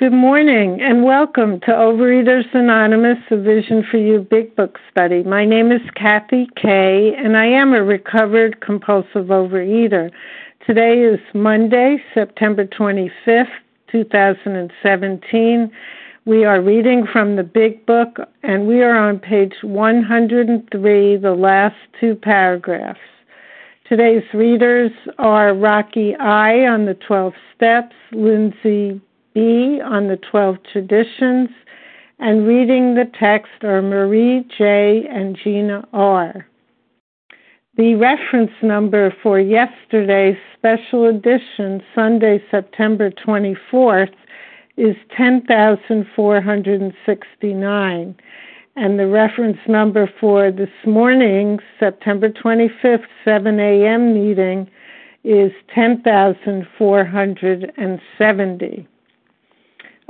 Good morning and welcome to Overeaters Anonymous, a Vision for You Big Book study. My name is Kathy Kay, and I am a recovered compulsive overeater. Today is Monday, September 25th, 2017. We are reading from the Big Book, and we are on page 103, the last two paragraphs. Today's readers are Rocky I on the 12 steps, Lindsay B on the 12 traditions, and reading the text are Marie J. and Gina R. The reference number for yesterday's special edition, Sunday, September 24th, is 10,469. And the reference number for this morning's September 25th, 7 a.m. meeting is 10,470.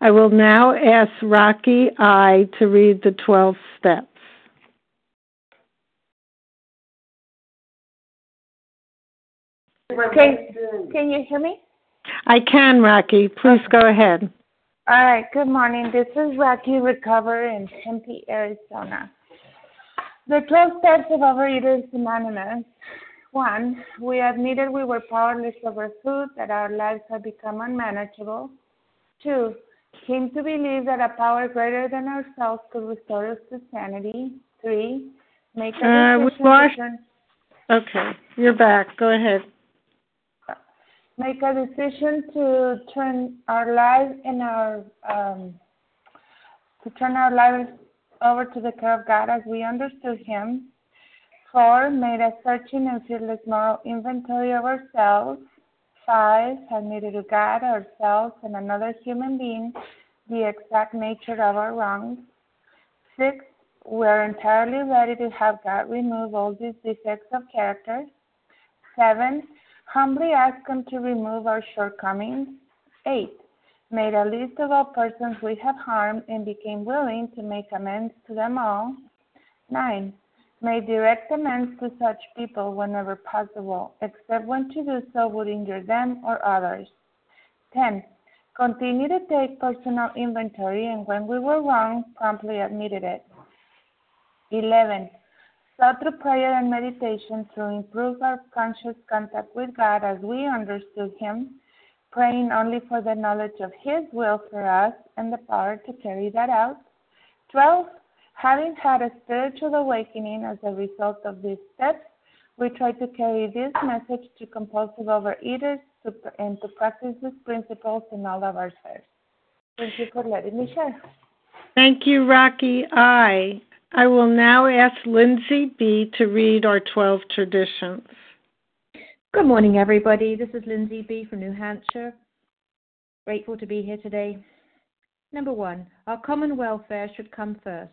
I will now ask Rocky I to read the 12 steps. Can, can you hear me? I can, Rocky. Please go ahead. All right. Good morning. This is Rocky Recover in Tempe, Arizona. The 12 steps of Overeaters Anonymous. One, we admitted we were powerless over food, that our lives had become unmanageable. Two, came to believe that a power greater than ourselves could restore us to sanity. Three, make a Uh, we decision. lost- Okay, you're back. Go ahead. make a decision to turn our lives and our um, to turn our lives over to the care of God as we understood Him. Four, made a searching and fearless moral inventory of ourselves. Five, admitted to God, ourselves, and another human being the exact nature of our wrongs. Six, we are entirely ready to have God remove all these defects of character. Seven, humbly ask Him to remove our shortcomings. Eight, made a list of all persons we have harmed and became willing to make amends to them all. Nine, made direct amends to such people whenever possible, except when to do so would injure them or others. 10. Continue to take personal inventory and when we were wrong, promptly admitted it. 11. Sought through prayer and meditation to improve our conscious contact with God as we understood Him, praying only for the knowledge of His will for us and the power to carry that out. 12. Having had a spiritual awakening as a result of these steps, we try to carry this message to compulsive overeaters to, and to practice these principles in all of our affairs. Thank you for letting me share. Thank you, Rocky I. I will now ask Lindsay B. to read our 12 traditions. Good morning, everybody. This is Lindsay B. from New Hampshire. Grateful to be here today. Number one, our common welfare should come first.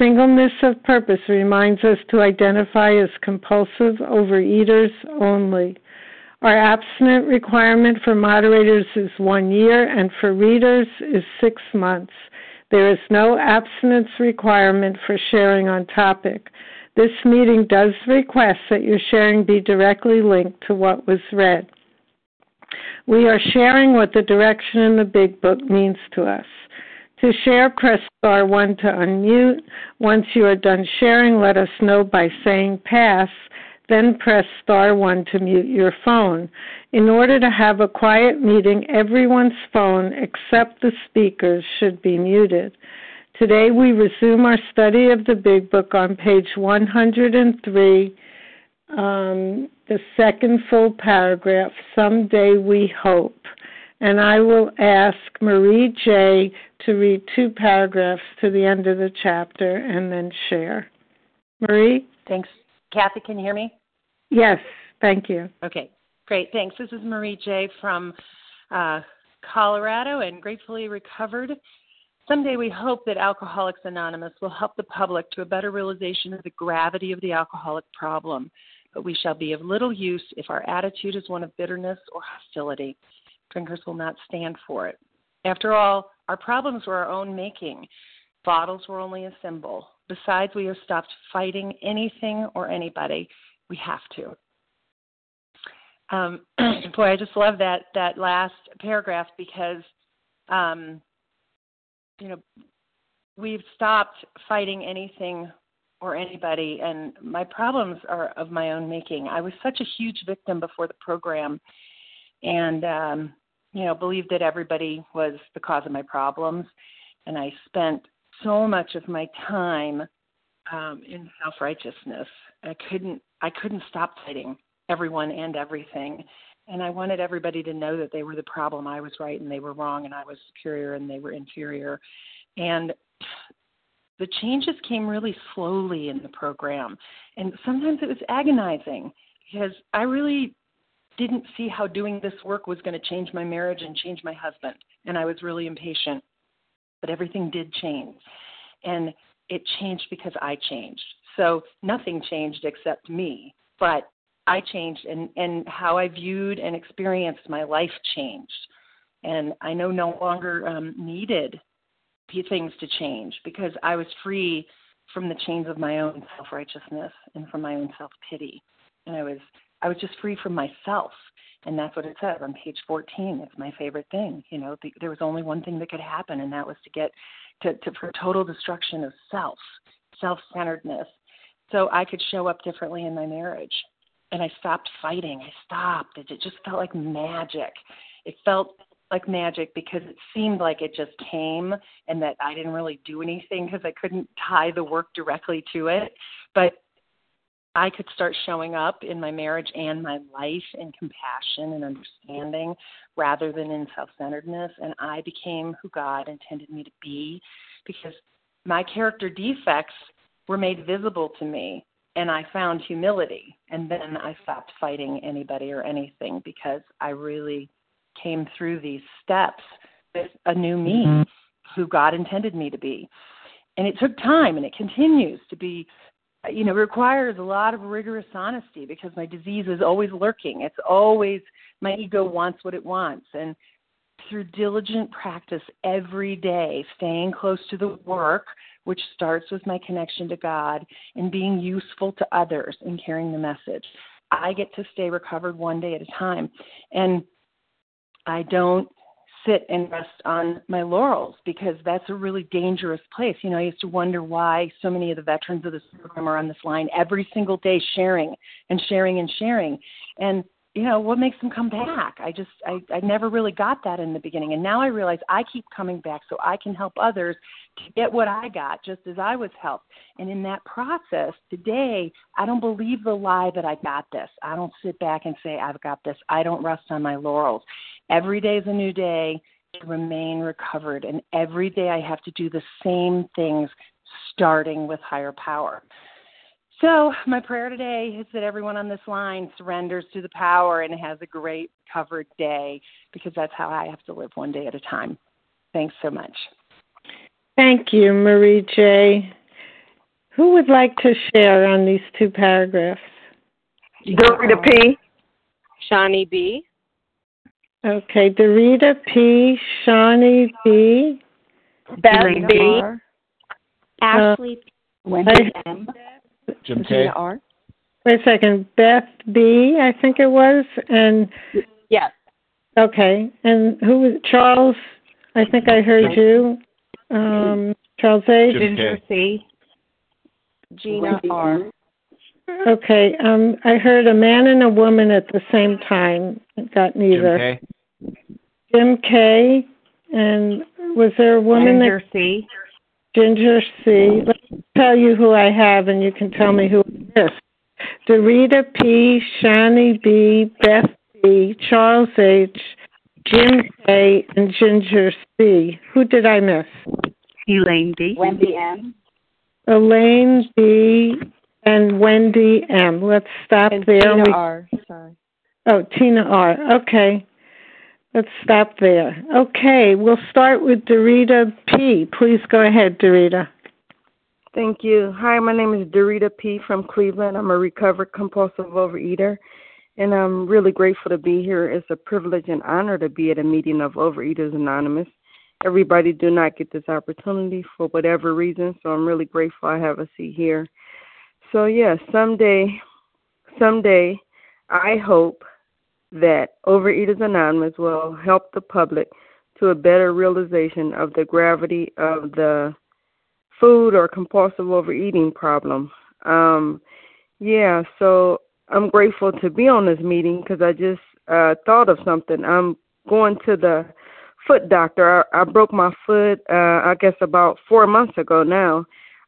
Singleness of purpose reminds us to identify as compulsive overeaters only. Our abstinent requirement for moderators is one year, and for readers is six months. There is no abstinence requirement for sharing on topic. This meeting does request that your sharing be directly linked to what was read. We are sharing what the direction in the Big Book means to us. To share, press star 1 to unmute. Once you are done sharing, let us know by saying pass, then press star 1 to mute your phone. In order to have a quiet meeting, everyone's phone except the speaker's should be muted. Today we resume our study of the Big Book on page 103, um, the second full paragraph, Someday We Hope and I will ask Marie J. to read two paragraphs to the end of the chapter and then share. Marie? Thanks. Kathy, can you hear me? Yes, thank you. Okay, great. Thanks. This is Marie J. from uh, Colorado and gratefully recovered. Someday we hope that Alcoholics Anonymous will help the public to a better realization of the gravity of the alcoholic problem, but we shall be of little use if our attitude is one of bitterness or hostility drinkers will not stand for it. After all, our problems were our own making. Bottles were only a symbol. Besides, we have stopped fighting anything or anybody. We have to. Um, boy, I just love that that last paragraph because, um, you know, we've stopped fighting anything or anybody, and my problems are of my own making. I was such a huge victim before the program, and um, you know, believed that everybody was the cause of my problems, and I spent so much of my time um, in self righteousness. I couldn't I couldn't stop fighting everyone and everything. And I wanted everybody to know that they were the problem. I was right and they were wrong, and I was superior and they were inferior. And the changes came really slowly in the program. And sometimes it was agonizing because I really didn't see how doing this work was going to change my marriage and change my husband. And I was really impatient. But everything did change. And it changed because I changed. So nothing changed except me. But I changed and, and how I viewed and experienced my life changed. And I know no longer um, needed things to change because I was free from the chains of my own self righteousness and from my own self pity. And I was I was just free from myself. And that's what it says on page 14. It's my favorite thing. You know, the, there was only one thing that could happen, and that was to get to, to for total destruction of self. self centeredness so I could show up differently in my marriage. And I stopped fighting. I stopped. It, it just felt like magic. It felt like magic because it seemed like it just came and that I didn't really do anything because I couldn't tie the work directly to it. But I could start showing up in my marriage and my life in compassion and understanding rather than in self centeredness. And I became who God intended me to be because my character defects were made visible to me and I found humility. And then I stopped fighting anybody or anything because I really came through these steps with a new me, mm-hmm. who God intended me to be. And it took time and it continues to be, you know, requires a lot of rigorous honesty because my disease is always lurking. It's always, my ego wants what it wants. And through diligent practice every day, staying close to the work, which starts with my connection to God and being useful to others and carrying the message. I get to stay recovered one day at a time. And I don't sit and rest on my laurels because that's a really dangerous place. You know, I used to wonder why so many of the veterans of this program are on this line every single day sharing and sharing and sharing. And you know what makes them come back? I just i i never really got that in the beginning. And now i realize i keep coming back so i can help others to get what i got just as i was helped. And in that process today i don't believe the lie that i got this. I don't sit back and say i've got this. I don't rest on my laurels every day is a new day to remain recovered and every day i have to do the same things starting with higher power so, my prayer today is that everyone on this line surrenders to the power and has a great covered day because that's how I have to live one day at a time. Thanks so much. Thank you, Marie J. Who would like to share on these two paragraphs? Dorita P. Shani B. Okay, Dorita P. Shani B. Beth B. Ashley P. Wendy M. Jim K. R. Wait a second. Beth B, I think it was. And yes. Okay. And who was Charles? I think I heard you. Um, Charles A. Ginger C. Gina R. Okay. Um, I heard a man and a woman at the same time. Got neither. Jim K. Jim K. And was there a woman Ginger that? C. Ginger C. Let me tell you who I have, and you can tell me who it is. Dorita P., Shani B., Beth B., Charles H., Jim K., and Ginger C. Who did I miss? Elaine B. Wendy M. Elaine B. and Wendy M. Let's stop and there. Tina we... R. Sorry. Oh, Tina R. Okay. Let's stop there. Okay, we'll start with Dorita P. Please go ahead, Dorita. Thank you. Hi, my name is Dorita P. from Cleveland. I'm a recovered compulsive overeater, and I'm really grateful to be here. It's a privilege and honor to be at a meeting of Overeaters Anonymous. Everybody do not get this opportunity for whatever reason, so I'm really grateful I have a seat here. So yeah, someday, someday, I hope that Overeaters Anonymous will help the public to a better realization of the gravity of the food or compulsive overeating problem. Um, yeah, so I'm grateful to be on this meeting because I just uh, thought of something. I'm going to the foot doctor. I, I broke my foot, uh, I guess, about four months ago now.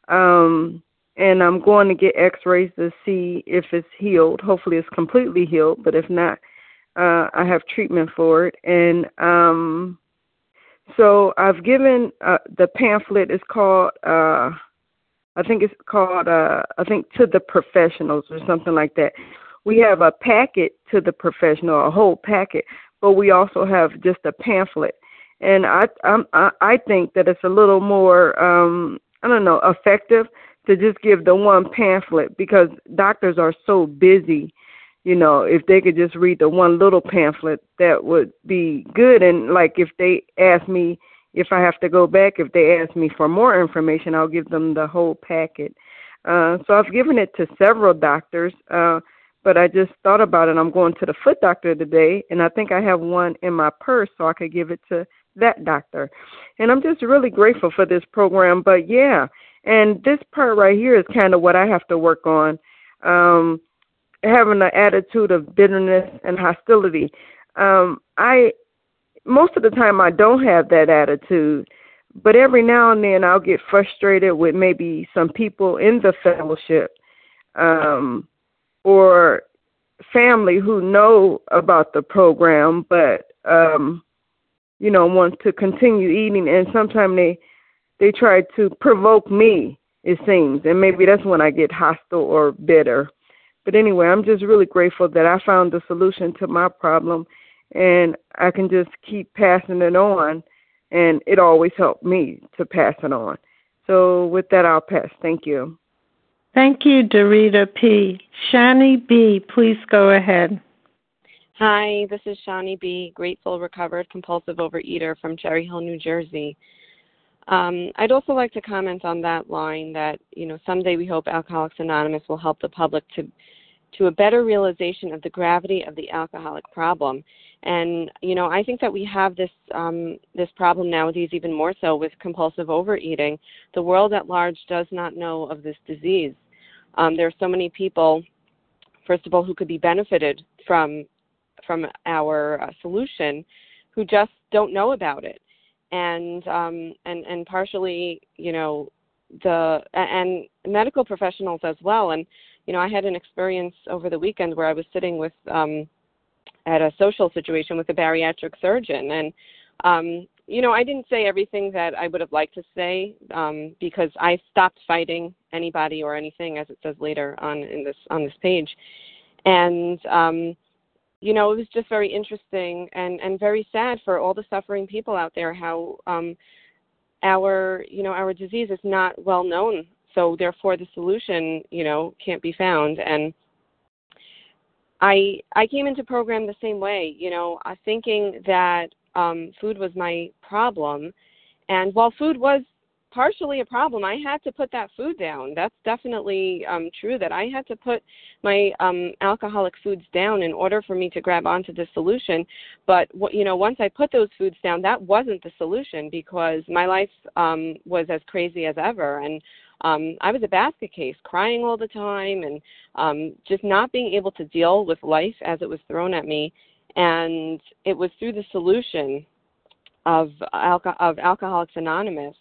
Um, and I'm going to get x rays to see if it's healed. Hopefully, it's completely healed, but if not, uh, I have treatment for it, and um, so I've given uh, the pamphlet is called uh, I think it's called uh, I think to the professionals or something like that. We have a packet to the professional, a whole packet, but we also have just a pamphlet. And I I'm, I think that it's a little more um, I don't know effective to just give the one pamphlet because doctors are so busy you know, if they could just read the one little pamphlet, that would be good. And like if they ask me if I have to go back, if they ask me for more information, I'll give them the whole packet. Uh, so I've given it to several doctors, uh, but I just thought about it. I'm going to the foot doctor today, and I think I have one in my purse, so I could give it to that doctor. And I'm just really grateful for this program. But yeah, And this part right here is kind of what I have to work on. Um, having an attitude of bitterness and hostility. Um, I most of the time I don't have that attitude, but every now and then I'll get frustrated with maybe some people in the fellowship um, or family who know about the program, but um, you know want to continue eating, and sometimes they they try to provoke me. It seems, and maybe that's when I get hostile or bitter. But anyway, I'm just really grateful that I found the solution to my problem and I can just keep passing it on and it always helped me to pass it on. So with that I'll pass. Thank you. Thank you, Dorita P. Shani B, please go ahead. Hi, this is Shani B, grateful recovered compulsive overeater from Cherry Hill, New Jersey. Um, I'd also like to comment on that line that, you know, someday we hope Alcoholics Anonymous will help the public to to a better realization of the gravity of the alcoholic problem. And you know, I think that we have this um, this problem nowadays even more so with compulsive overeating. The world at large does not know of this disease. Um, there are so many people, first of all, who could be benefited from from our uh, solution, who just don't know about it and um, and and partially, you know, the and medical professionals as well. And you know, I had an experience over the weekend where I was sitting with um, at a social situation with a bariatric surgeon, and um, you know, I didn't say everything that I would have liked to say um, because I stopped fighting anybody or anything, as it says later on in this on this page, and um, you know, it was just very interesting and and very sad for all the suffering people out there. How um, our you know our disease is not well known, so therefore the solution you know can't be found. And I I came into program the same way, you know, uh, thinking that um, food was my problem, and while food was partially a problem. I had to put that food down. That's definitely um, true. That I had to put my um, alcoholic foods down in order for me to grab onto the solution. But you know, once I put those foods down, that wasn't the solution because my life um, was as crazy as ever, and um, I was a basket case, crying all the time, and um, just not being able to deal with life as it was thrown at me. And it was through the solution of, alco- of Alcoholics Anonymous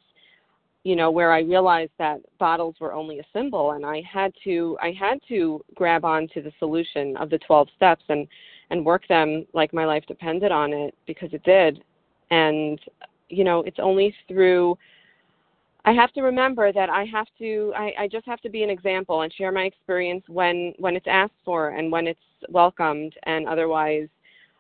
you know where i realized that bottles were only a symbol and i had to i had to grab on to the solution of the 12 steps and and work them like my life depended on it because it did. And you know it's only through i have to remember that i have to i, I just have to be an example and share my experience when when it's asked for and when it's welcomed and otherwise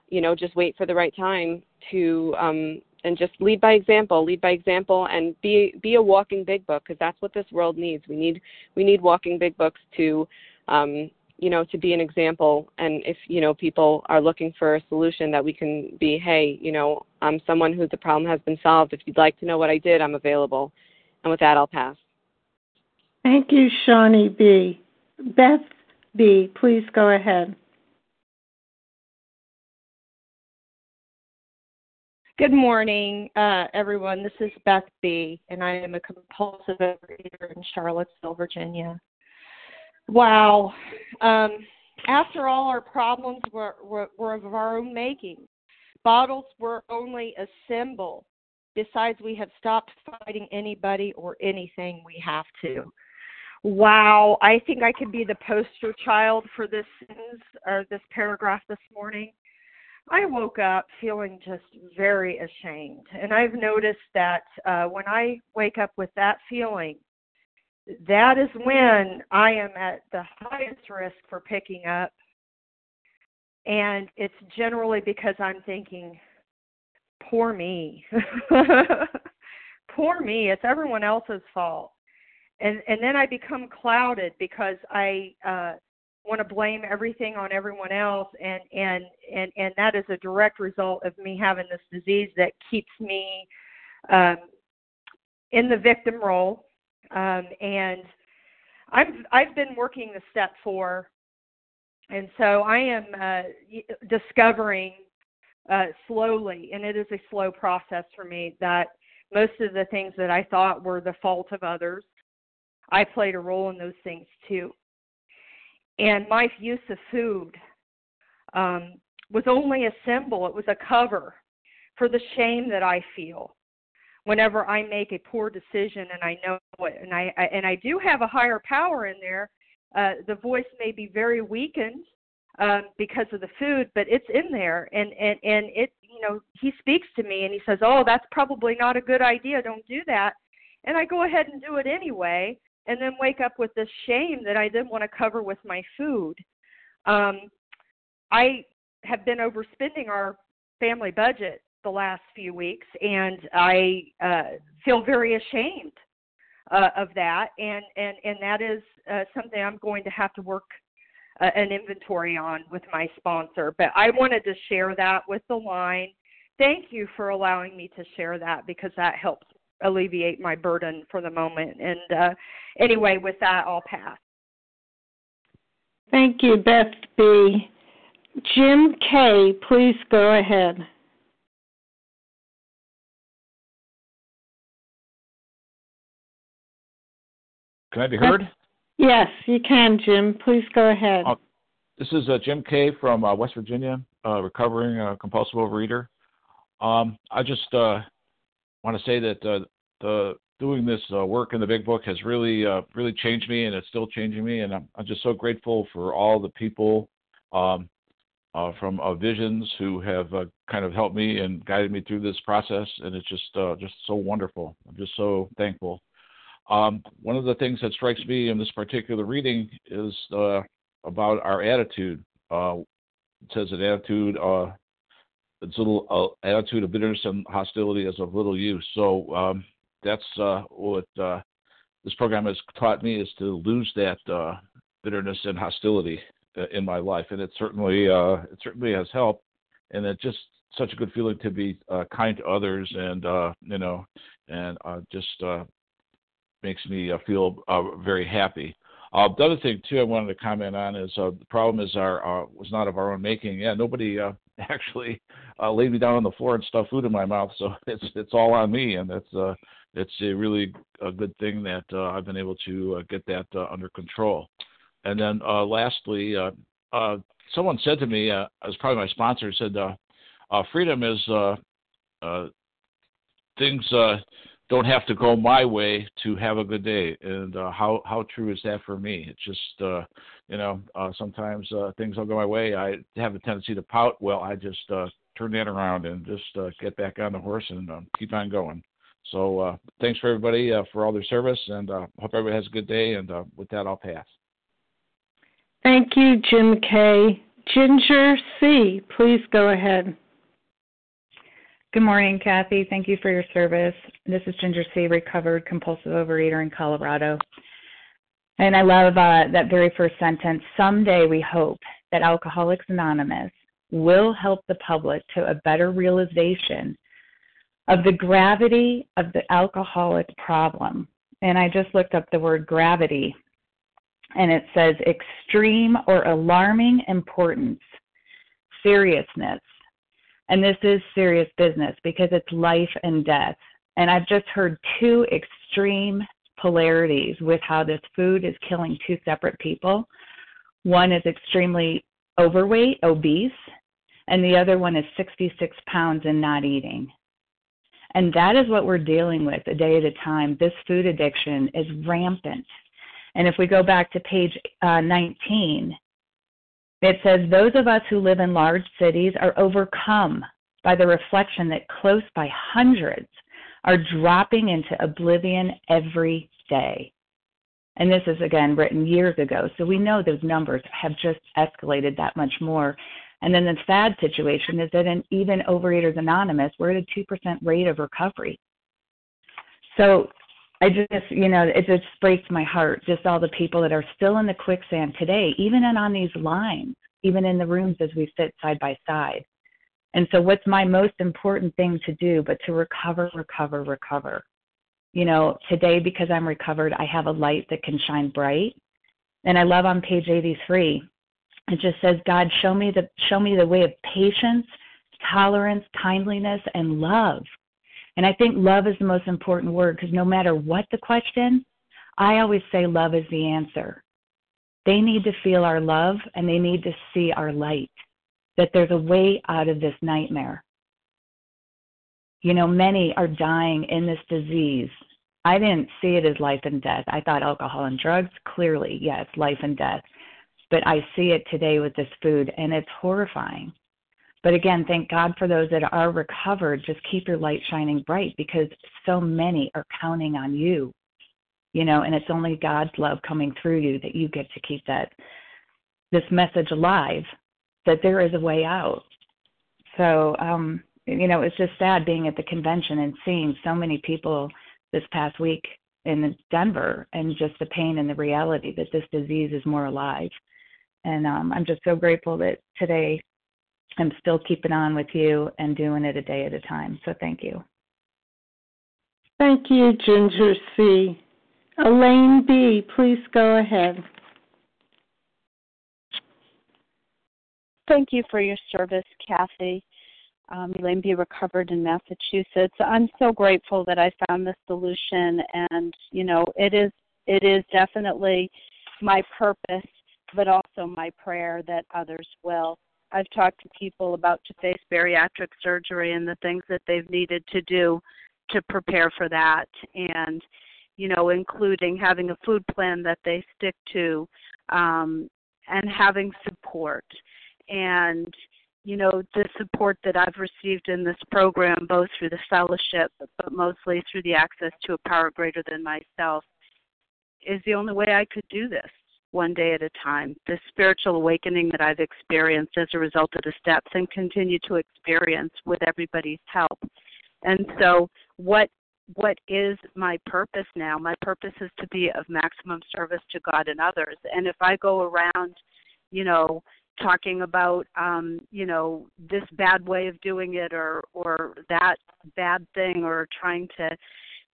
you know just wait for the right time to um and just lead by example lead by example and be be a walking big book because that's what this world needs. We need we need walking big books to um you know to be an example. And if you know people are looking for a solution that we can be hey you know i'm someone who the problem has been solved. If you'd like to know what i did i'm available. And with that i'll pass. Thank you shani b. Beth b. please go ahead Good morning, uh, everyone. This is Beth B., and I am a compulsive overeater in Charlottesville, Virginia. Wow. Um, after all, our problems were, were, were of our own making. Bottles were only a symbol. Besides, we have stopped fighting anybody or anything we have to. Wow, I think I could be the poster child for this sentence or this paragraph this morning. I woke up feeling just very ashamed. And I've noticed that uh, when I wake up with that feeling, that is when I am at the highest risk for picking up. And it's generally because I'm thinking, poor me. poor me. It's everyone else's fault. And and then I become clouded because I uh want to blame everything on everyone else and and and and that is a direct result of me having this disease that keeps me um in the victim role um and i've i've been working the step 4 and so i am uh discovering uh slowly and it is a slow process for me that most of the things that i thought were the fault of others I played a role in those things too. And my use of food um, was only a symbol, it was a cover for the shame that I feel whenever I make a poor decision and I know it. And I, I and I do have a higher power in there. Uh, the voice may be very weakened um, because of the food, but it's in there, and and and it you know he speaks to me and he says, "Oh, that's probably not a good idea. Don't do that." And I go ahead and do it anyway, and then wake up with this shame that I didn't want to cover with my food. Um, I have been overspending our family budget the last few weeks, and I uh, feel very ashamed uh, of that, and and and that is uh, something I'm going to have to work uh, an inventory on with my sponsor. But I wanted to share that with the line. Thank you for allowing me to share that because that helps alleviate my burden for the moment. And uh, anyway, with that, I'll pass. Thank you, Beth B. Jim K., please go ahead. Can I be heard? Yes, you can, Jim. Please go ahead. Uh, this is uh, Jim K. from uh, West Virginia, uh, recovering uh, compulsive overeater. Um, I just uh, want to say that the doing this work in the Big Book has really, really changed me, and it's still changing me. And I'm, I'm just so grateful for all the people um, from Visions who have kind of helped me and guided me through this process. And it's just, just so wonderful. I'm just so thankful. Um, one of the things that strikes me in this particular reading is uh, about our attitude. Uh, it says an attitude, uh, it's little uh, attitude of bitterness and hostility is of little use. So um, that's uh, what uh, this program has taught me is to lose that bitterness and hostility in my life, and it certainly it certainly has helped. And it's just such a good feeling to be kind to others, and you know, and just makes me uh, feel uh, very happy. Uh, the other thing too I wanted to comment on is uh, the problem is our uh, was not of our own making. Yeah, nobody uh, actually uh, laid me down on the floor and stuffed food in my mouth, so it's it's all on me, and that's uh, it's a really a good thing that uh, I've been able to uh, get that uh, under control. And then uh, lastly, uh, uh, someone said to me, uh, as probably my sponsor, said, uh, uh, "Freedom is uh, uh, things." Uh, don't have to go my way to have a good day. And uh, how how true is that for me? It's just uh, you know uh, sometimes uh, things don't go my way. I have a tendency to pout. Well, I just uh, turn that around and just uh, get back on the horse and uh, keep on going. So uh, thanks for everybody uh, for all their service, and uh, hope everybody has a good day. And uh, with that, I'll pass. Thank you, Jim K. Ginger C. Please go ahead. Good morning, Kathy. Thank you for your service. This is Ginger C., recovered compulsive overeater in Colorado. And I love uh, that very first sentence. Someday we hope that Alcoholics Anonymous will help the public to a better realization of the gravity of the alcoholic problem. And I just looked up the word gravity, and it says extreme or alarming importance, seriousness, and this is serious business because it's life and death. And I've just heard two extreme polarities with how this food is killing two separate people. One is extremely overweight, obese, and the other one is 66 pounds and not eating. And that is what we're dealing with a day at a time. This food addiction is rampant. And if we go back to page uh, 19, it says, Those of us who live in large cities are overcome by the reflection that close by hundreds are dropping into oblivion every day. And this is again written years ago, so we know those numbers have just escalated that much more. And then the sad situation is that in even Overeaters Anonymous, we're at a 2% rate of recovery. So I just, you know, it just breaks my heart, just all the people that are still in the quicksand today, even in on these lines, even in the rooms as we sit side by side. And so, what's my most important thing to do but to recover, recover, recover? You know, today, because I'm recovered, I have a light that can shine bright. And I love on page 83, it just says, God, show me the, show me the way of patience, tolerance, kindliness, and love and I think love is the most important word because no matter what the question, I always say love is the answer. They need to feel our love and they need to see our light, that there's a way out of this nightmare. You know, many are dying in this disease. I didn't see it as life and death. I thought alcohol and drugs, clearly, yes, life and death. But I see it today with this food, and it's horrifying. But again, thank God for those that are recovered. Just keep your light shining bright because so many are counting on you. You know, and it's only God's love coming through you that you get to keep that this message alive that there is a way out. So, um, you know, it's just sad being at the convention and seeing so many people this past week in Denver and just the pain and the reality that this disease is more alive. And um, I'm just so grateful that today I'm still keeping on with you and doing it a day at a time. So thank you. Thank you, Ginger C. Elaine B., please go ahead. Thank you for your service, Kathy. Um, Elaine B. recovered in Massachusetts. I'm so grateful that I found the solution, and you know, it is it is definitely my purpose, but also my prayer that others will. I've talked to people about to face bariatric surgery and the things that they've needed to do to prepare for that, and you know, including having a food plan that they stick to, um, and having support. And you know, the support that I've received in this program, both through the fellowship, but mostly through the access to a power greater than myself, is the only way I could do this one day at a time. The spiritual awakening that I've experienced as a result of the steps and continue to experience with everybody's help. And so, what what is my purpose now? My purpose is to be of maximum service to God and others. And if I go around, you know, talking about um you know this bad way of doing it or or that bad thing or trying to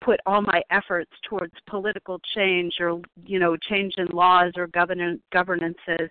put all my efforts towards political change or you know change in laws or governance governances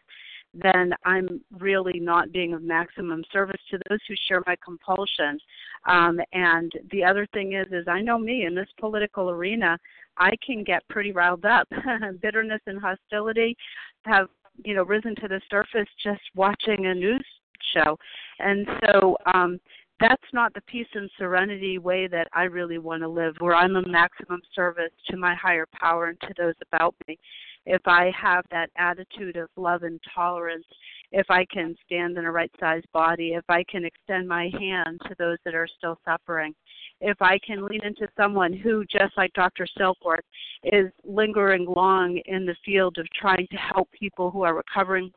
then i'm really not being of maximum service to those who share my compulsion. Um and the other thing is is i know me in this political arena i can get pretty riled up. Bitterness and hostility have you know risen to the surface just watching a news show. And so um that's not the peace and serenity way that I really want to live, where I'm a maximum service to my higher power and to those about me. If I have that attitude of love and tolerance, if I can stand in a right sized body, if I can extend my hand to those that are still suffering, if I can lean into someone who, just like Dr. Silkworth, is lingering long in the field of trying to help people who are recovering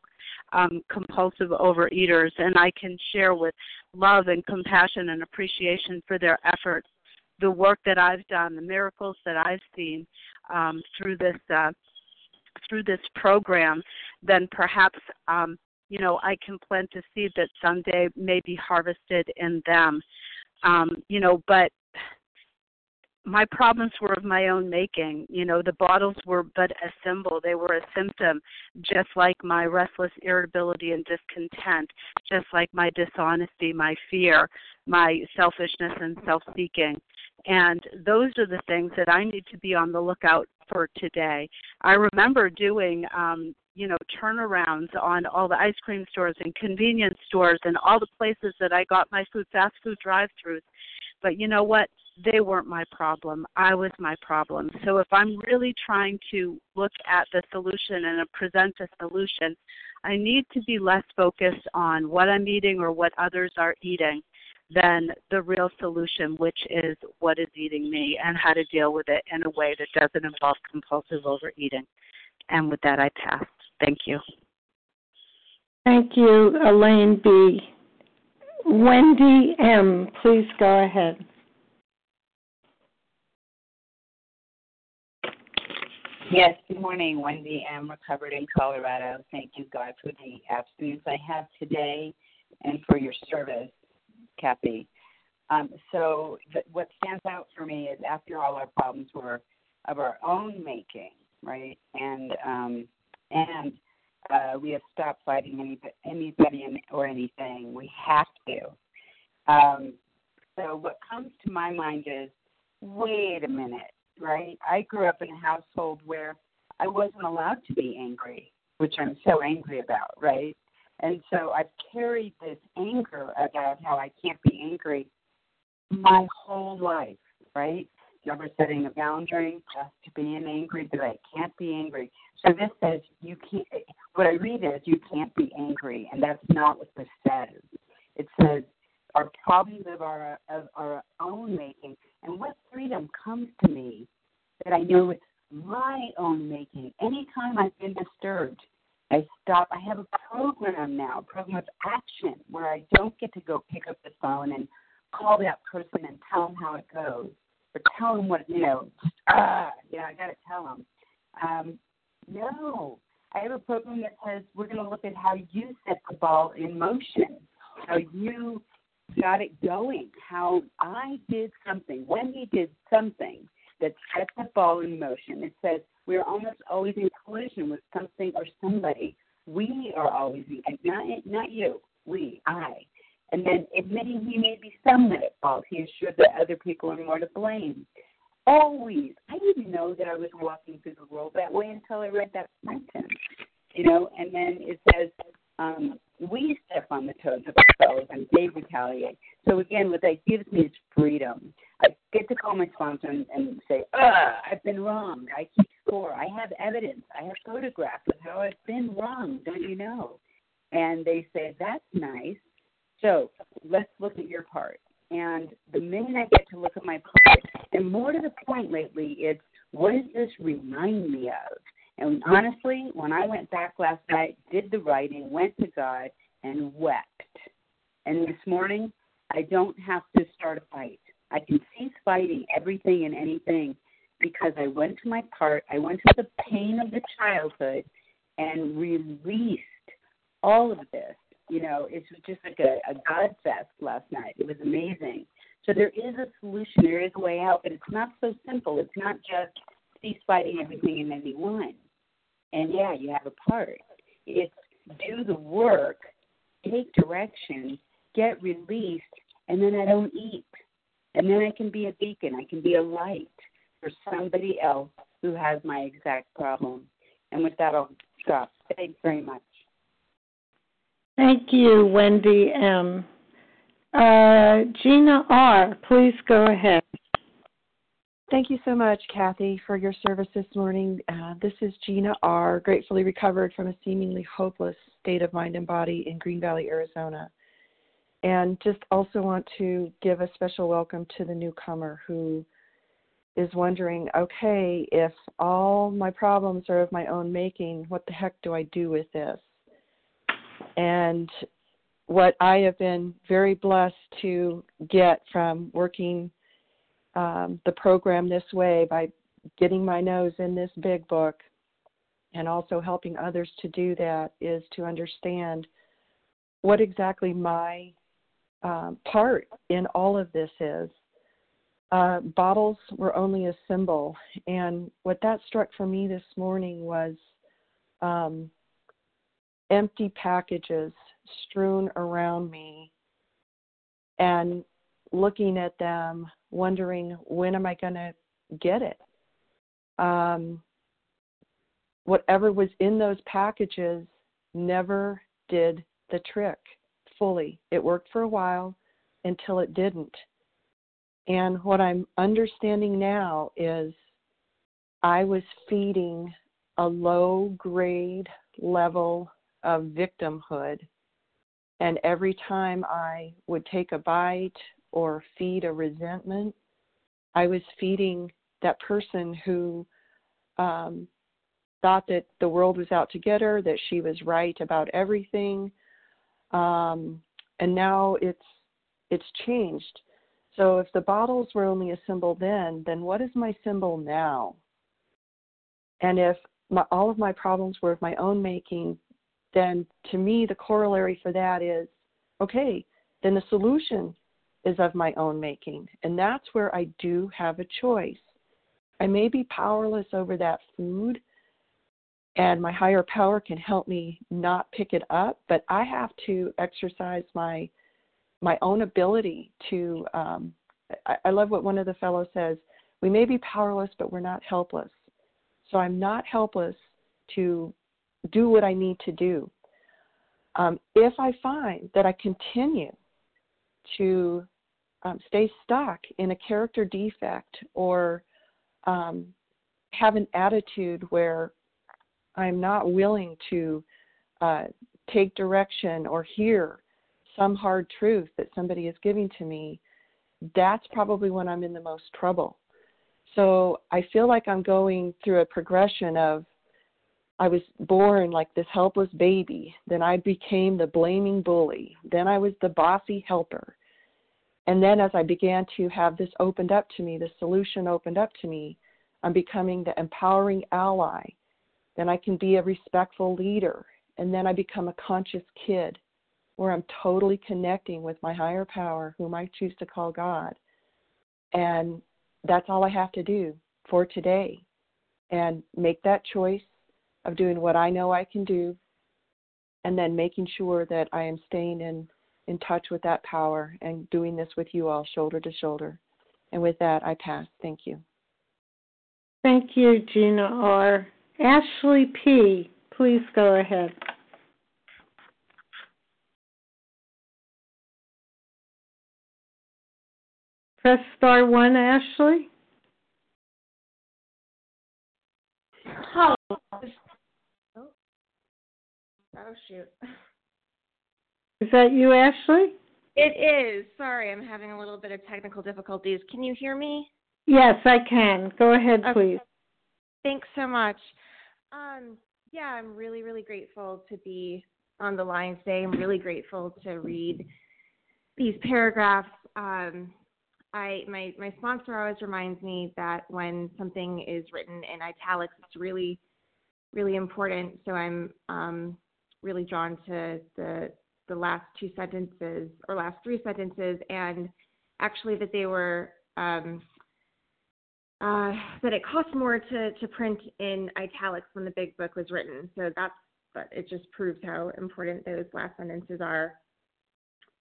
um, compulsive overeaters, and I can share with love and compassion and appreciation for their efforts. The work that I've done, the miracles that I've seen um, through this uh, through this program, then perhaps um, you know I can plant a seed that someday may be harvested in them. Um, you know, but my problems were of my own making. You know, the bottles were but a symbol, they were a symptom, just like my restless irritability and discontent, just like my dishonesty, my fear, my selfishness and self seeking. And those are the things that I need to be on the lookout for today. I remember doing um, you know turnarounds on all the ice cream stores and convenience stores and all the places that I got my food fast food drive-throughs. But you know what? They weren't my problem. I was my problem. So if I'm really trying to look at the solution and present a solution, I need to be less focused on what I'm eating or what others are eating than the real solution, which is what is eating me and how to deal with it in a way that doesn't involve compulsive overeating. And with that, I pass. Thank you. Thank you, Elaine B. Wendy M., please go ahead. Yes, good morning. Wendy I'm recovered in Colorado. Thank you, God, for the abstinence I have today and for your service, Kathy. Um, so, th- what stands out for me is after all our problems were of our own making, right? And um, and uh, we have stopped fighting any, anybody or anything. We have to. Um, so what comes to my mind is, wait a minute. Right? I grew up in a household where I wasn't allowed to be angry, which I'm so angry about, right? And so I've carried this anger about how I can't be angry my whole life, right? Never setting a boundary, just to being angry that I can't be angry. So this says you can't. What I read is you can't be angry, and that's not what this says. It says our problems of our of our own making, and what freedom comes to me that I know it's my own making. Anytime I've been disturbed, I stop. I have a program now, a program of action, where I don't get to go pick up the phone and call that person and tell them how it goes, or tell them what you know. Ah, yeah, I got to tell them. Um, no, I have a program that says we're going to look at how you set the ball in motion, how you got it going, how I did something, when he did something that set the ball in motion. It says we're almost always in collision with something or somebody. We are always, not not you, we, I. And then admitting he may be somewhat at fault, he is sure that other people are more to blame. Always. I didn't know that I was walking through the world that way until I read that sentence. You know, and then it says, um, we step on the toes of ourselves and they retaliate. So again, what that gives me is freedom. I get to call my sponsor and, and say, "Ah, I've been wrong. I keep score. I have evidence. I have photographs of how I've been wrong. Don't you know?" And they say, "That's nice. So let's look at your part." And the minute I get to look at my part, and more to the point lately, it's what does this remind me of? And honestly, when I went back last night, did the writing, went to God, and wept. And this morning, I don't have to start a fight. I can cease fighting everything and anything because I went to my part, I went to the pain of the childhood and released all of this. You know, it was just like a, a God fest last night. It was amazing. So there is a solution, there is a way out, but it's not so simple. It's not just cease fighting everything and anyone. And yeah, you have a part. It's do the work, take direction, get released, and then I don't eat. And then I can be a beacon. I can be a light for somebody else who has my exact problem. And with that, I'll stop. Thanks very much. Thank you, Wendy M. Uh, Gina R., please go ahead. Thank you so much, Kathy, for your service this morning. Uh, this is Gina R., gratefully recovered from a seemingly hopeless state of mind and body in Green Valley, Arizona. And just also want to give a special welcome to the newcomer who is wondering okay, if all my problems are of my own making, what the heck do I do with this? And what I have been very blessed to get from working um, the program this way by getting my nose in this big book and also helping others to do that is to understand what exactly my um, part in all of this is. Uh, bottles were only a symbol, and what that struck for me this morning was um, empty packages strewn around me and looking at them wondering when am I going to get it. Um, whatever was in those packages never did the trick fully. It worked for a while until it didn't. And what I'm understanding now is I was feeding a low grade level of victimhood. And every time I would take a bite or feed a resentment, I was feeding that person who um, thought that the world was out to get her, that she was right about everything, um, and now it's it's changed. So if the bottles were only a symbol then, then what is my symbol now? And if my, all of my problems were of my own making, then to me the corollary for that is okay, then the solution is of my own making. And that's where I do have a choice. I may be powerless over that food, and my higher power can help me not pick it up, but I have to exercise my my own ability to. Um, I, I love what one of the fellows says: We may be powerless, but we're not helpless. So I'm not helpless to do what I need to do. Um, if I find that I continue to um, stay stuck in a character defect or um, have an attitude where I'm not willing to uh, take direction or hear some hard truth that somebody is giving to me, that's probably when I'm in the most trouble. So I feel like I'm going through a progression of I was born like this helpless baby. Then I became the blaming bully. Then I was the bossy helper. And then as I began to have this opened up to me, the solution opened up to me, I'm becoming the empowering ally. Then I can be a respectful leader. And then I become a conscious kid where I'm totally connecting with my higher power, whom I choose to call God. And that's all I have to do for today. And make that choice of doing what I know I can do, and then making sure that I am staying in, in touch with that power and doing this with you all shoulder to shoulder. And with that, I pass. Thank you. Thank you, Gina R. Ashley P., please go ahead. Press star one, Ashley. Hello. Oh. oh shoot. Is that you, Ashley? It is. Sorry, I'm having a little bit of technical difficulties. Can you hear me? Yes, I can. Go ahead, okay. please. Thanks so much. Um, yeah, I'm really, really grateful to be on the line today. I'm really grateful to read these paragraphs. Um, I my my sponsor always reminds me that when something is written in italics, it's really really important. So I'm um, really drawn to the the last two sentences or last three sentences, and actually that they were um, uh, that it cost more to to print in italics when the big book was written. So that's but it just proves how important those last sentences are.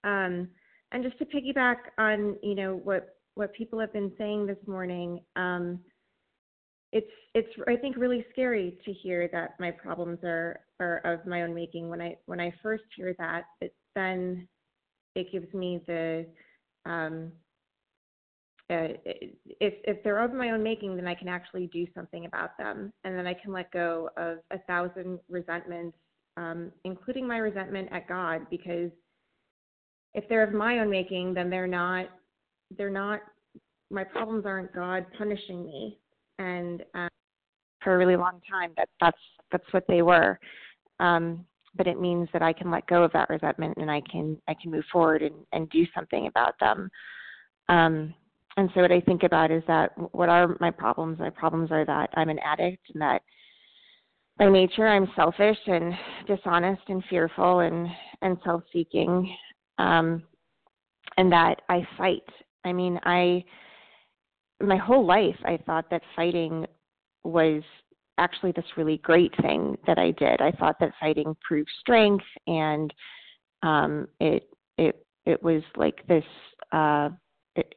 Um, and just to piggyback on you know what what people have been saying this morning, um, it's it's I think really scary to hear that my problems are are of my own making. When I when I first hear that, it, then it gives me the um, uh, if if they're of my own making, then I can actually do something about them, and then I can let go of a thousand resentments, um, including my resentment at God, because if they're of my own making, then they're not they're not my problems aren't God punishing me, and um, for a really long time that that's that's what they were. Um, but it means that I can let go of that resentment and I can I can move forward and, and do something about them. Um, and so what I think about is that what are my problems? My problems are that I'm an addict and that by nature I'm selfish and dishonest and fearful and and self-seeking, um, and that I fight. I mean, I my whole life I thought that fighting was actually this really great thing that I did. I thought that fighting proved strength and um it it it was like this uh it,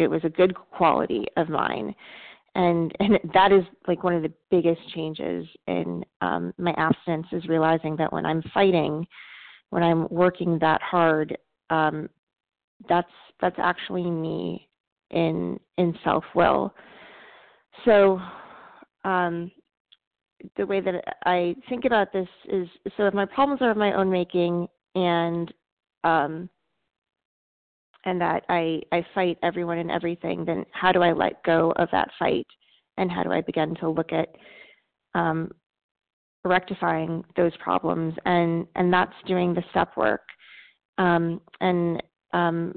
it was a good quality of mine and and that is like one of the biggest changes in um my abstinence is realizing that when I'm fighting when I'm working that hard um that's that's actually me in in self will. So um, the way that I think about this is so if my problems are of my own making and um, and that I, I fight everyone and everything, then how do I let go of that fight? And how do I begin to look at um, rectifying those problems? And and that's doing the step work. Um, and um,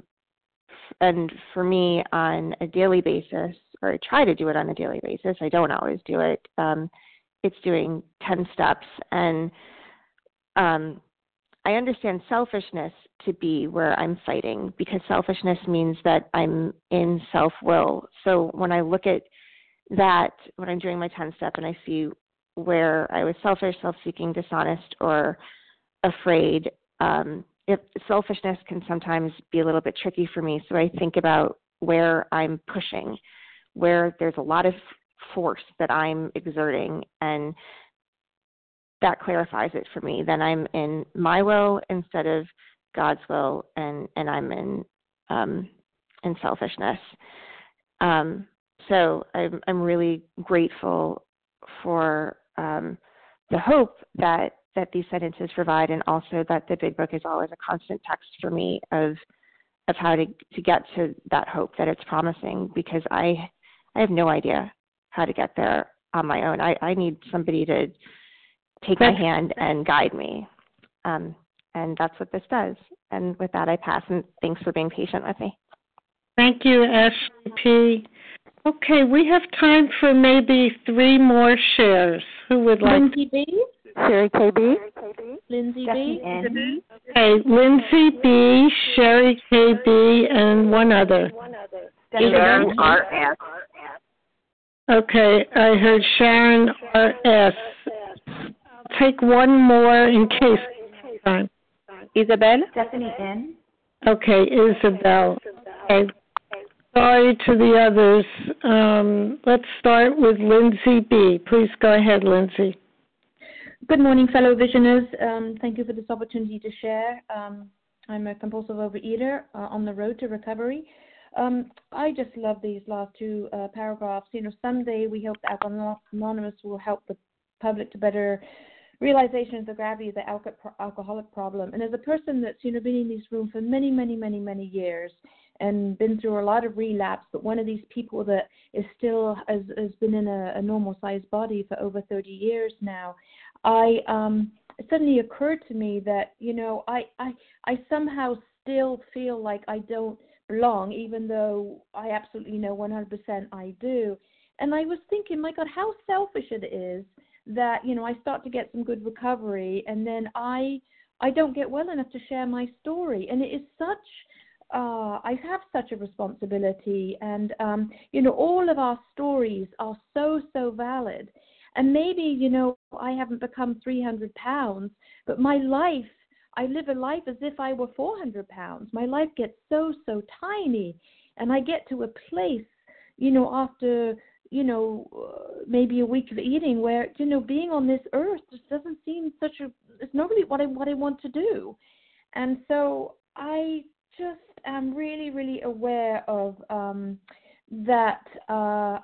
and for me on a daily basis, or I try to do it on a daily basis. I don't always do it. Um, it's doing ten steps, and um, I understand selfishness to be where I'm fighting because selfishness means that I'm in self will. So when I look at that, when I'm doing my 10 step and I see where I was selfish, self seeking, dishonest, or afraid, um, if selfishness can sometimes be a little bit tricky for me. So I think about where I'm pushing, where there's a lot of force that I'm exerting and that clarifies it for me. Then I'm in my will instead of God's will and, and I'm in um in selfishness. Um so I'm I'm really grateful for um the hope that that these sentences provide and also that the big book is always a constant text for me of of how to to get to that hope that it's promising because I I have no idea how to get there on my own. I, I need somebody to take my hand and guide me. Um, and that's what this does. And with that, I pass. And thanks for being patient with me. Thank you, Ashley P. Okay, we have time for maybe three more shares. Who would like? Lindsay B. Sherry KB. Lindsay B. N. Okay, Lindsay B, Sherry KB, and one other. Sharon R.S. Okay, I heard Sharon R.S. I'll take one more in case. Time. Isabel. Stephanie N. Okay, Isabel. Okay. Sorry to the others. Um, let's start with Lindsay B. Please go ahead, Lindsay. Good morning, fellow visioners. Um, thank you for this opportunity to share. Um, I'm a compulsive overeater uh, on the road to recovery. Um, I just love these last two uh, paragraphs. You know, someday we hope that Anonymous will help the public to better realization of the gravity of the alcoholic problem. And as a person that's you know been in this room for many, many, many, many years and been through a lot of relapse, but one of these people that is still has, has been in a, a normal sized body for over 30 years now, I um, it suddenly occurred to me that you know I I I somehow still feel like I don't belong, even though I absolutely know 100% I do. And I was thinking, my God, how selfish it is that you know I start to get some good recovery, and then I I don't get well enough to share my story, and it is such uh, I have such a responsibility, and um, you know all of our stories are so so valid. And maybe you know I haven't become 300 pounds, but my life I live a life as if I were 400 pounds. My life gets so so tiny, and I get to a place, you know, after you know, uh, maybe a week of eating where, you know, being on this earth just doesn't seem such a, it's not really what I, what I want to do. And so I just am really, really aware of um, that uh,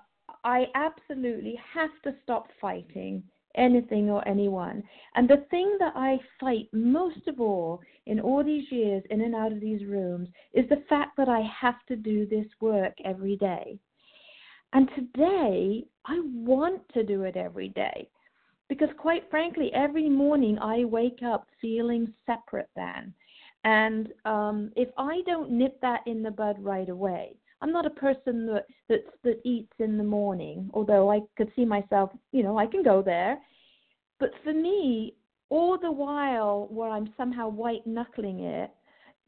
I absolutely have to stop fighting anything or anyone. And the thing that I fight most of all in all these years in and out of these rooms is the fact that I have to do this work every day. And today, I want to do it every day. Because quite frankly, every morning I wake up feeling separate then. And um, if I don't nip that in the bud right away, I'm not a person that, that that eats in the morning, although I could see myself, you know, I can go there. But for me, all the while where I'm somehow white knuckling it,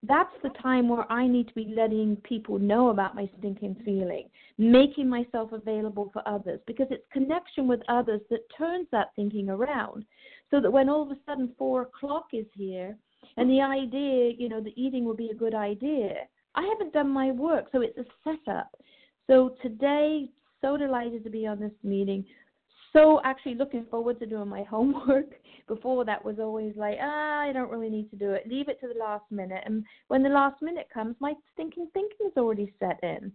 that's the time where I need to be letting people know about my stinking feeling, making myself available for others, because it's connection with others that turns that thinking around. So that when all of a sudden four o'clock is here and the idea, you know, the eating will be a good idea, I haven't done my work, so it's a setup. So today, so delighted to be on this meeting so actually looking forward to doing my homework. Before that was always like, ah, I don't really need to do it. Leave it to the last minute. And when the last minute comes, my thinking thinking is already set in.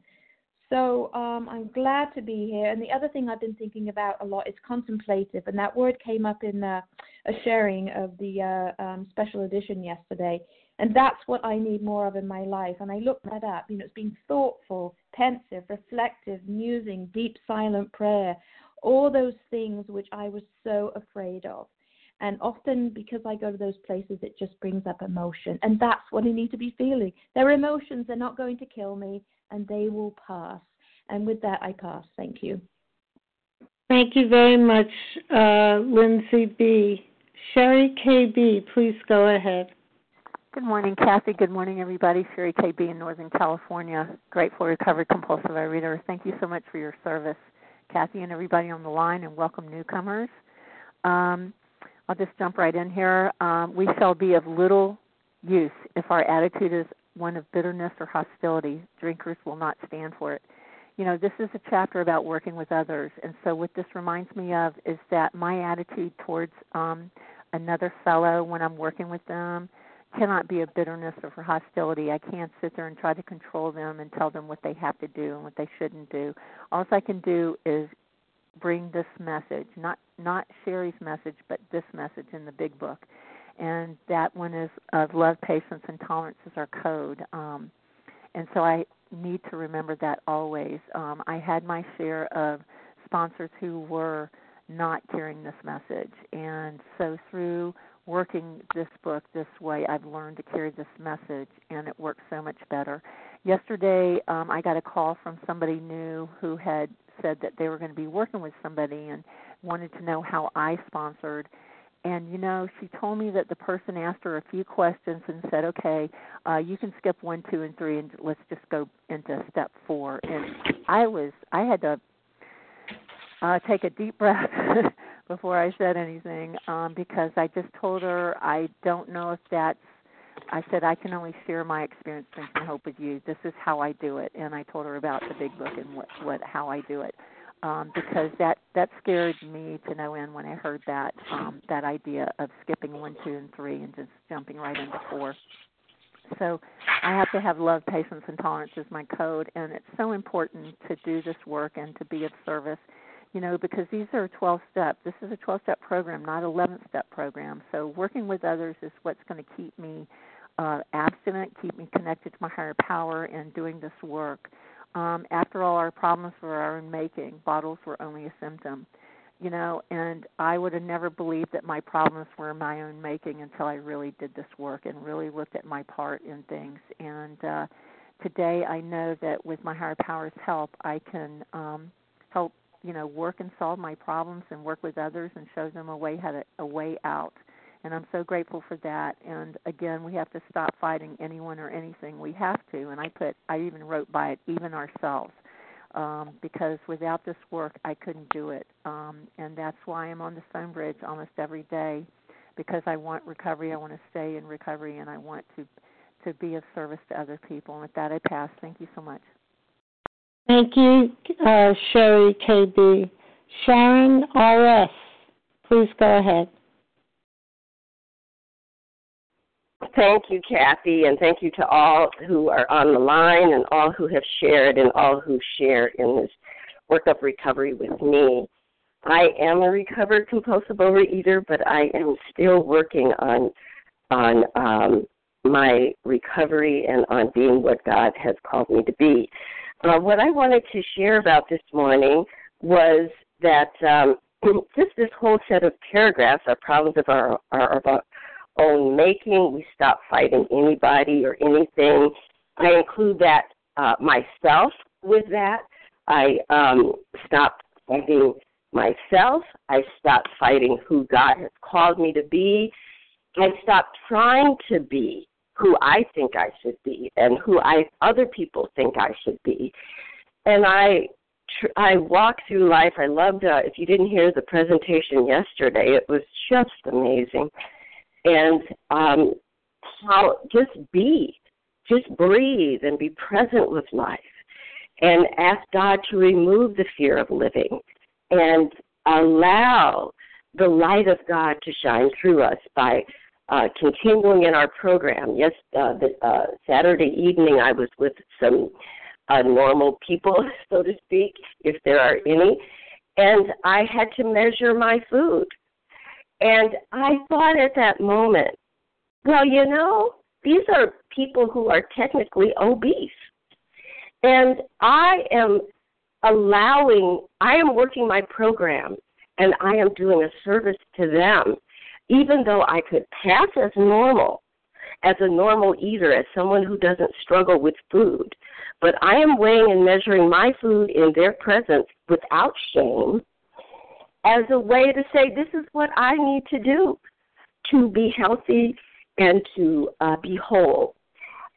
So um, I'm glad to be here. And the other thing I've been thinking about a lot is contemplative, and that word came up in uh, a sharing of the uh, um, special edition yesterday. And that's what I need more of in my life. And I looked that up. You know, it's being thoughtful, pensive, reflective, musing, deep, silent prayer, all those things which I was so afraid of. And often, because I go to those places, it just brings up emotion. And that's what I need to be feeling. Their emotions are not going to kill me, and they will pass. And with that, I pass. Thank you. Thank you very much, uh, Lindsay B. Sherry KB, please go ahead. Good morning, Kathy. Good morning, everybody. Sherry KB in Northern California. Grateful recovered compulsive reader. Thank you so much for your service. Kathy and everybody on the line, and welcome newcomers. Um, I'll just jump right in here. Um, we shall be of little use if our attitude is one of bitterness or hostility. Drinkers will not stand for it. you know, this is a chapter about working with others. And so, what this reminds me of is that my attitude towards um, another fellow when I'm working with them cannot be a bitterness or for hostility. I can't sit there and try to control them and tell them what they have to do and what they shouldn't do. All I can do is bring this message, not not Sherry's message, but this message in the big book. And that one is of love, patience, and tolerance is our code. Um, and so I need to remember that always. Um, I had my share of sponsors who were not carrying this message, and so through working this book this way, I've learned to carry this message, and it works so much better. Yesterday, um, I got a call from somebody new who had said that they were going to be working with somebody and wanted to know how I sponsored. And you know, she told me that the person asked her a few questions and said, "Okay, uh, you can skip one, two, and three, and let's just go into step four. And I was, I had to uh, take a deep breath before I said anything um, because I just told her I don't know if that's. I said I can only share my experience, strength, and hope with you. This is how I do it, and I told her about the big book and what, what how I do it um, because that that scared me to no end when I heard that um, that idea of skipping one, two, and three and just jumping right into four. So I have to have love, patience, and tolerance as my code, and it's so important to do this work and to be of service. You know, because these are 12 step. This is a 12 step program, not 11 step program. So working with others is what's going to keep me uh, abstinent, keep me connected to my higher power, and doing this work. Um, after all, our problems were our own making. Bottles were only a symptom, you know. And I would have never believed that my problems were my own making until I really did this work and really looked at my part in things. And uh, today, I know that with my higher powers' help, I can um, help, you know, work and solve my problems and work with others and show them a way how to a way out and I'm so grateful for that. And again, we have to stop fighting anyone or anything. We have to, and I put, I even wrote by it, even ourselves, um, because without this work, I couldn't do it. Um, and that's why I'm on the Stone Bridge almost every day, because I want recovery. I want to stay in recovery, and I want to to be of service to other people. And with that, I pass. Thank you so much. Thank you, uh, Sherry KB. Sharon R.S., please go ahead. Thank you, Kathy, and thank you to all who are on the line and all who have shared and all who share in this work of recovery with me. I am a recovered compulsive overeater, but I am still working on on um, my recovery and on being what God has called me to be. Uh, what I wanted to share about this morning was that um, just this whole set of paragraphs, our problems of our, our, our own making. We stop fighting anybody or anything. I include that uh, myself with that. I um, stop fighting myself. I stop fighting who God has called me to be. I stop trying to be who I think I should be and who I other people think I should be. And I tr- I walk through life. I loved uh, if you didn't hear the presentation yesterday, it was just amazing and um, how just be, just breathe and be present with life, and ask God to remove the fear of living, and allow the light of God to shine through us by uh, continuing in our program. Yes, uh, the, uh, Saturday evening I was with some uh, normal people, so to speak, if there are any, and I had to measure my food and I thought at that moment, well, you know, these are people who are technically obese. And I am allowing, I am working my program and I am doing a service to them, even though I could pass as normal, as a normal eater, as someone who doesn't struggle with food. But I am weighing and measuring my food in their presence without shame as a way to say, this is what I need to do to be healthy and to uh, be whole.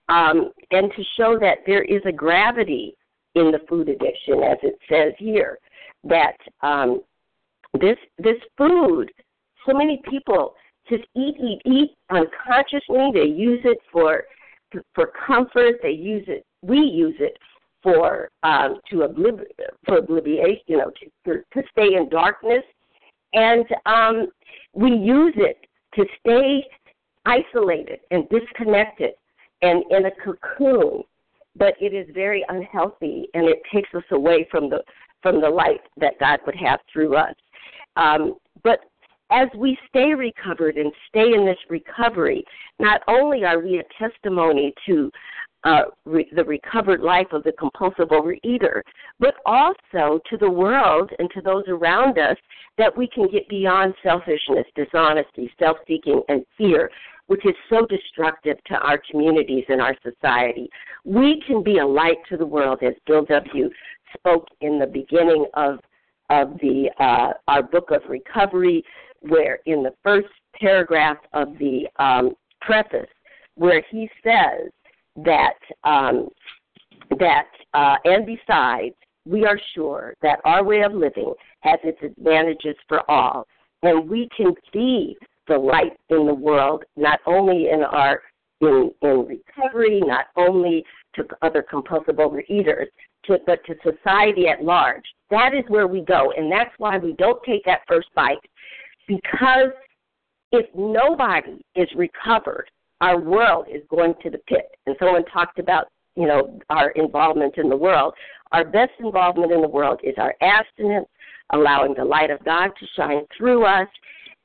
Um, and to show that there is a gravity in the food addiction, as it says here, that um, this this food, so many people just eat, eat, eat unconsciously. They use it for for comfort. They use it. We use it for um, to oblib- for obliviation, you know, to to stay in darkness, and um, we use it to stay isolated and disconnected and in a cocoon. But it is very unhealthy, and it takes us away from the from the light that God would have through us. Um, but as we stay recovered and stay in this recovery, not only are we a testimony to uh, re- the recovered life of the compulsive overeater, but also to the world and to those around us that we can get beyond selfishness, dishonesty, self seeking, and fear, which is so destructive to our communities and our society. We can be a light to the world, as Bill W. spoke in the beginning of of the uh, our book of recovery, where in the first paragraph of the um, preface, where he says that um, that uh, and besides, we are sure that our way of living has its advantages for all, and we can be the light in the world, not only in our in in recovery, not only to other compulsive overeaters, to, but to society at large. That is where we go, and that's why we don't take that first bite, because if nobody is recovered, our world is going to the pit. And someone talked about, you know, our involvement in the world. Our best involvement in the world is our abstinence, allowing the light of God to shine through us,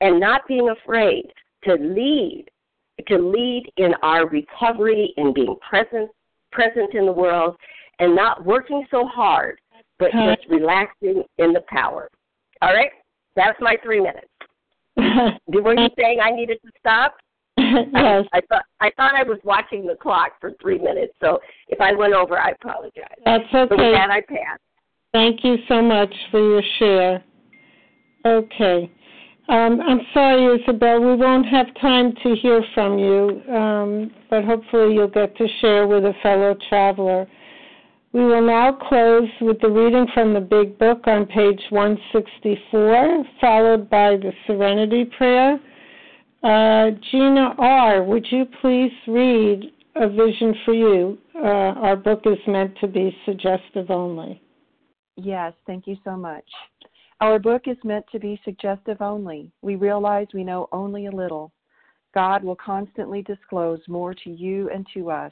and not being afraid to lead, to lead in our recovery and being present, present in the world, and not working so hard, but just relaxing in the power. All right, that's my three minutes. Were you saying I needed to stop? yes. I thought I thought I was watching the clock for three minutes, so if I went over, I apologize. That's So with okay. that, I pass. Thank you so much for your share. Okay. Um, I'm sorry, Isabel, we won't have time to hear from you, um, but hopefully you'll get to share with a fellow traveler. We will now close with the reading from the Big Book on page 164, followed by the Serenity Prayer. Uh, Gina R., would you please read A Vision for You? Uh, our book is meant to be suggestive only. Yes, thank you so much. Our book is meant to be suggestive only. We realize we know only a little. God will constantly disclose more to you and to us.